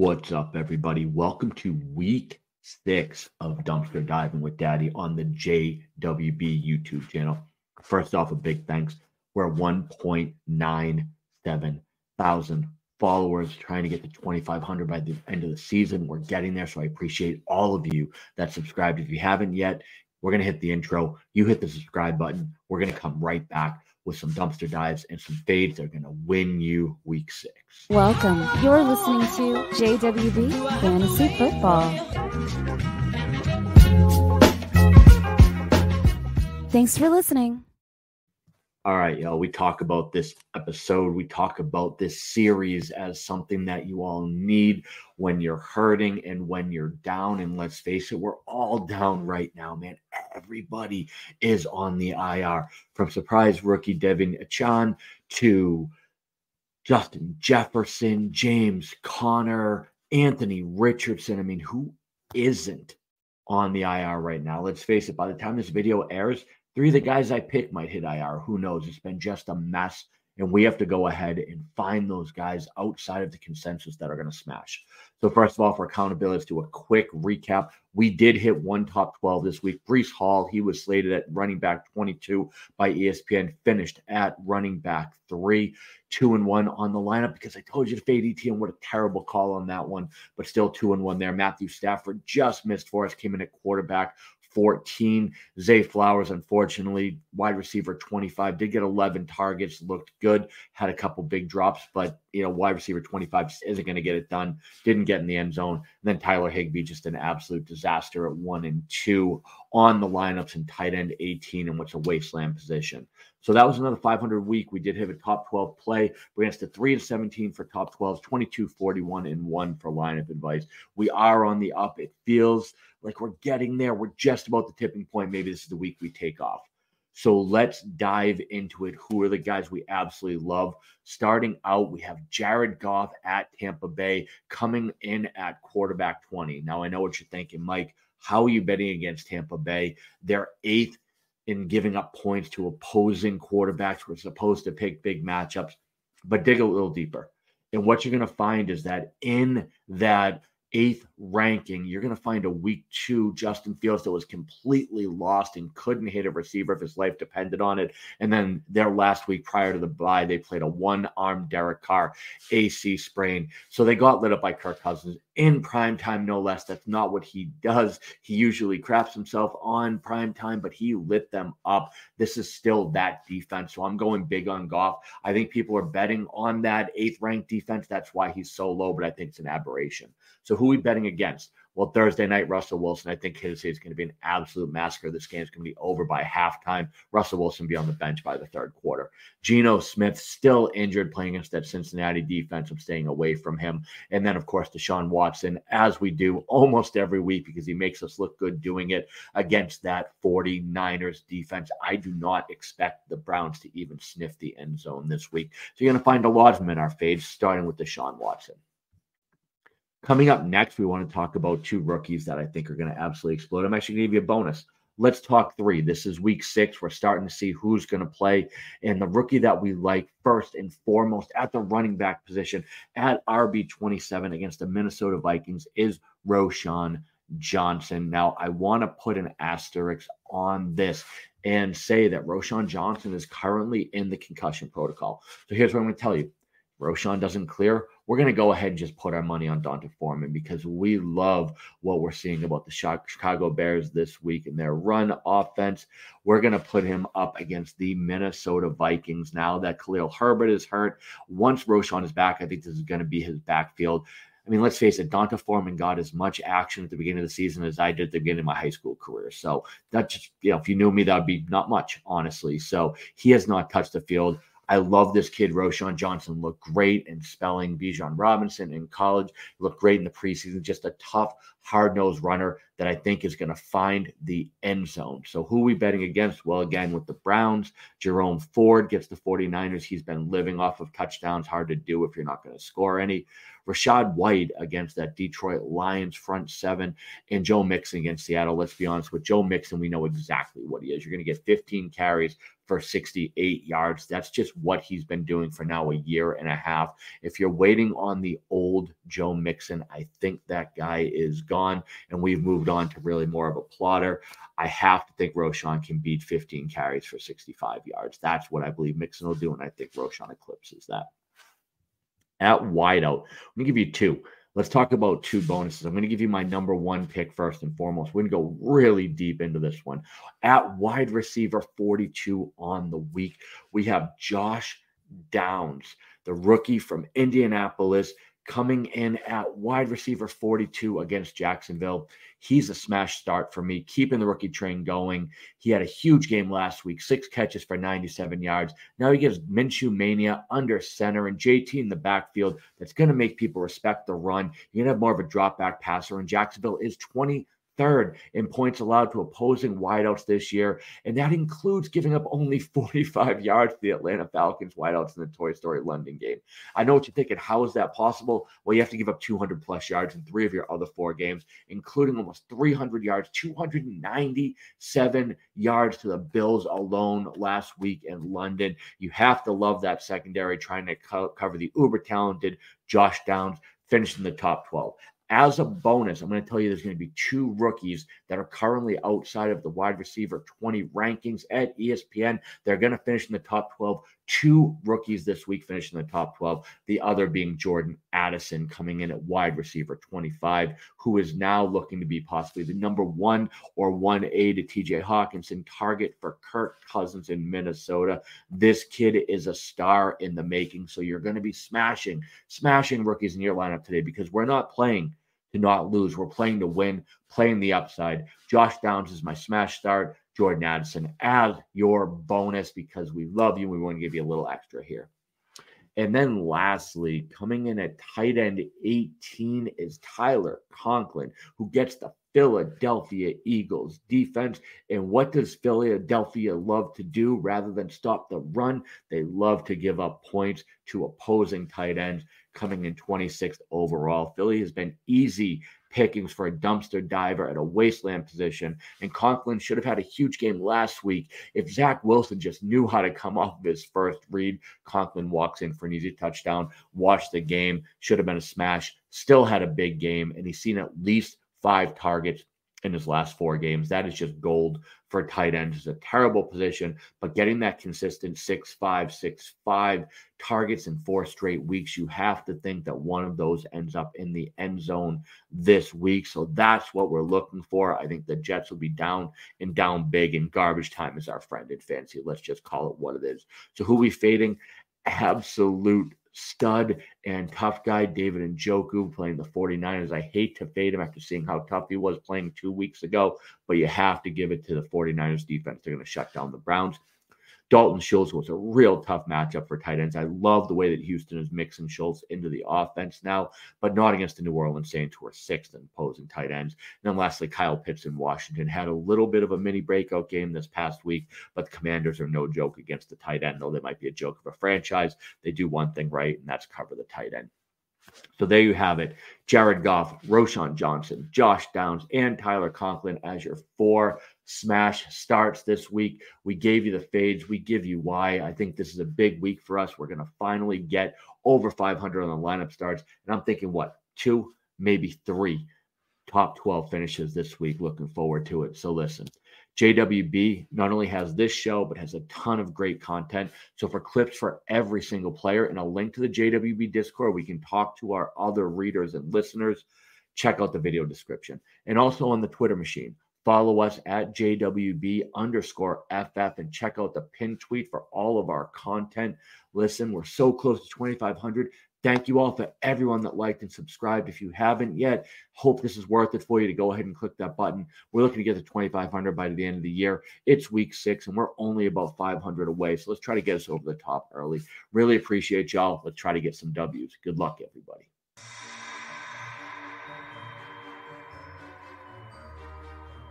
What's up, everybody? Welcome to week six of Dumpster Diving with Daddy on the JWB YouTube channel. First off, a big thanks. We're 1.97 thousand followers, trying to get to 2,500 by the end of the season. We're getting there. So I appreciate all of you that subscribed. If you haven't yet, we're going to hit the intro. You hit the subscribe button. We're going to come right back with some dumpster dives and some fades that are going to win you week six. Welcome. You're listening to JWB Fantasy Football. Thanks for listening. All right, y'all. We talk about this episode. We talk about this series as something that you all need when you're hurting and when you're down. And let's face it, we're all down right now, man. Everybody is on the IR from surprise rookie De'Von Achane to Justin Jefferson, James Conner, Anthony Richardson. I mean, who isn't on the IR right now? Let's face it, by the time this video airs, Three of the guys I pick might hit IR. Who knows? It's been just a mess. And we have to go ahead and find those guys outside of the consensus that are going to smash. So, first of all, for accountability, let's do a quick recap. We did hit one top 12 this week. Breece Hall, he was slated at running back 22 by ESPN, finished at running back three, two and one on the lineup because I told you to fade ETN. What a terrible call on that one, but still two and one there. Matthew Stafford just missed for us, came in at quarterback 14. Zay Flowers, unfortunately, wide receiver 25, did get 11 targets, looked good, had a couple big drops, but you know, wide receiver 25 isn't going to get it done. Didn't get in the end zone. And then Tyler Higbee, just an absolute disaster at one and two on the lineups and tight end 18 in what's a wasteland position. So that was another 500 week. We did have a top 12 play. Us to 3 and 17 for top 12s, 22, 41, and 1 for lineup advice. We are on the up. It feels like we're getting there. We're just about the tipping point. Maybe this is the week we take off. So let's dive into it. Who are the guys we absolutely love? Starting out, we have Jared Goff at Tampa Bay coming in at quarterback 20. Now, I know what you're thinking, Mike. How are you betting against Tampa Bay? They're eighth in giving up points to opposing quarterbacks. We're supposed to pick big matchups, but dig a little deeper. And what you're going to find is that in that eighth ranking, you're going to find a week two Justin Fields that was completely lost and couldn't hit a receiver if his life depended on it. And then their last week prior to the bye, they played a one arm Derek Carr AC sprain. So they got lit up by Kirk Cousins in prime time, no less. That's not what he does. He usually craps himself on prime time, but he lit them up. This is still that defense. So I'm going big on Goff. I think people are betting on that eighth ranked defense. That's why he's so low, but I think it's an aberration. So who we betting against? Well, Thursday night, Russell Wilson. I think his is going to be an absolute massacre. This game is going to be over by halftime. Russell Wilson be on the bench by the third quarter. Geno Smith still injured, playing against that Cincinnati defense. I'm staying away from him. And then, of course, Deshaun Watson, as we do almost every week because he makes us look good doing it against that 49ers defense. I do not expect the Browns to even sniff the end zone this week. So you're going to find a lot of them in our fades, starting with Deshaun Watson. Coming up next, we want to talk about two rookies that I think are going to absolutely explode. I'm actually going to give you a bonus. Let's talk three. This is week six. We're starting to see who's going to play. And the rookie that we like first and foremost at the running back position at RB27 against the Minnesota Vikings is Roschon Johnson. Now, I want to put an asterisk on this and say that Roschon Johnson is currently in the concussion protocol. So here's what I'm going to tell you Roschon doesn't clear, we're going to go ahead and just put our money on D'Onta Foreman because we love what we're seeing about the Chicago Bears this week and their run offense. We're going to put him up against the Minnesota Vikings now that Khalil Herbert is hurt. Once Roschon is back, I think this is going to be his backfield. I mean, let's face it, D'Onta Foreman got as much action at the beginning of the season as I did at the beginning of my high school career. So that just, you know, if you knew me, that would be not much, honestly. So he has not touched the field. I love this kid, Roschon Johnson. Looked great in spelling Bijan Robinson in college. Looked great in the preseason. Just a tough, hard nosed runner that I think is going to find the end zone. So, who are we betting against? Well, again, with the Browns, Jerome Ford gets the 49ers. He's been living off of touchdowns. Hard to do if you're not going to score any. Rachaad White against that Detroit Lions front seven, and Joe Mixon against Seattle. Let's be honest with Joe Mixon, we know exactly what he is. You're going to get 15 carries for 68 yards. That's just what he's been doing for now a year and a half. If you're waiting on the old Joe Mixon, I think that guy is gone, and we've moved on to really more of a plotter. I have to think Roschon can beat 15 carries for 65 yards. That's what I believe Mixon will do, and I think Roschon eclipses that. At wideout, I'm going to give you two. Let's talk about two bonuses. I'm going to give you my number one pick first and foremost. We're going to go really deep into this one. At wide receiver 42 on the week, we have Josh Downs, the rookie from Indianapolis coming in at wide receiver 42 against Jacksonville. He's a smash start for me, keeping the rookie train going. He had a huge game last week, six catches for 97 yards. Now he gives Minshew Mania under center and JT in the backfield. That's going to make people respect the run. You're going to have more of a drop back passer, and Jacksonville is 20 third in points allowed to opposing wideouts this year. And that includes giving up only 45 yards to the Atlanta Falcons wideouts in the Toy Story London game. I know what you're thinking. How is that possible? Well, you have to give up 200 plus yards in three of your other four games, including almost 300 yards, 297 yards to the Bills alone last week in London. You have to love that secondary trying to co- cover the uber talented Josh Downs finishing the top 12. As a bonus, I'm going to tell you there's going to be two rookies that are currently outside of the wide receiver 20 rankings at ESPN. They're going to finish in the top 12. Two rookies this week finish in the top 12. The other being Jordan Addison coming in at wide receiver 25, who is now looking to be possibly the number one or 1A to TJ Hockenson target for Kirk Cousins in Minnesota. This kid is a star in the making. So you're going to be smashing, smashing rookies in your lineup today because we're not playing to not lose. We're playing to win, playing the upside. Josh Downs is my smash start. Jordan Addison as your bonus because we love you. We want to give you a little extra here. And then lastly, coming in at tight end 18 is Tyler Conklin, who gets the Philadelphia Eagles defense. And what does Philadelphia love to do rather than stop the run? They love to give up points to opposing tight ends coming in 26th overall. Philly has been easy pickings for a dumpster diver at a wasteland position. And Conklin should have had a huge game last week. If Zach Wilson just knew how to come off of his first read, Conklin walks in for an easy touchdown, watched the game, should have been a smash, still had a big game, and he's seen at least five targets in his last four games. That is just gold for tight ends. It's a terrible position, but getting that consistent six five, six five targets in four straight weeks, you have to think that one of those ends up in the end zone this week. So that's what we're looking for. I think the Jets will be down and down big, and garbage time is our friend in fancy. Let's just call it what it is. So who we fading? Absolute stud and tough guy David and Njoku playing the 49ers. I hate to fade him after seeing how tough he was playing two weeks ago, but you have to give it to the 49ers defense. They're going to shut down the Browns. Dalton Schultz was a real tough matchup for tight ends. I love the way that Houston is mixing Schultz into the offense now, but not against the New Orleans Saints, who are sixth in opposing tight ends. And then lastly, Kyle Pitts in Washington had a little bit of a mini breakout game this past week, but the Commanders are no joke against the tight end, though they might be a joke of a franchise. They do one thing right, and that's cover the tight end. So there you have it. Jared Goff, Roschon Johnson, Josh Downs, and Tyler Conklin as your four smash starts this week. We gave you the fades. We give you why. I think this is a big week for us. We're going to finally get over 500 on the lineup starts. And I'm thinking, what, two, maybe three top 12 finishes this week. Looking forward to it. So listen, JWB not only has this show, but has a ton of great content. So for clips for every single player and a link to the JWB Discord, we can talk to our other readers and listeners. Check out the video description. And also on the Twitter machine, follow us at JWB underscore FF and check out the pin tweet for all of our content. Listen, we're so close to 2,500. Thank you all for everyone that liked and subscribed. If you haven't yet, hope this is worth it for you to go ahead and click that button. We're looking to get to 2,500 by the end of the year. It's week six, and we're only about 500 away. So let's try to get us over the top early. Really appreciate y'all. Let's try to get some W's. Good luck, everybody.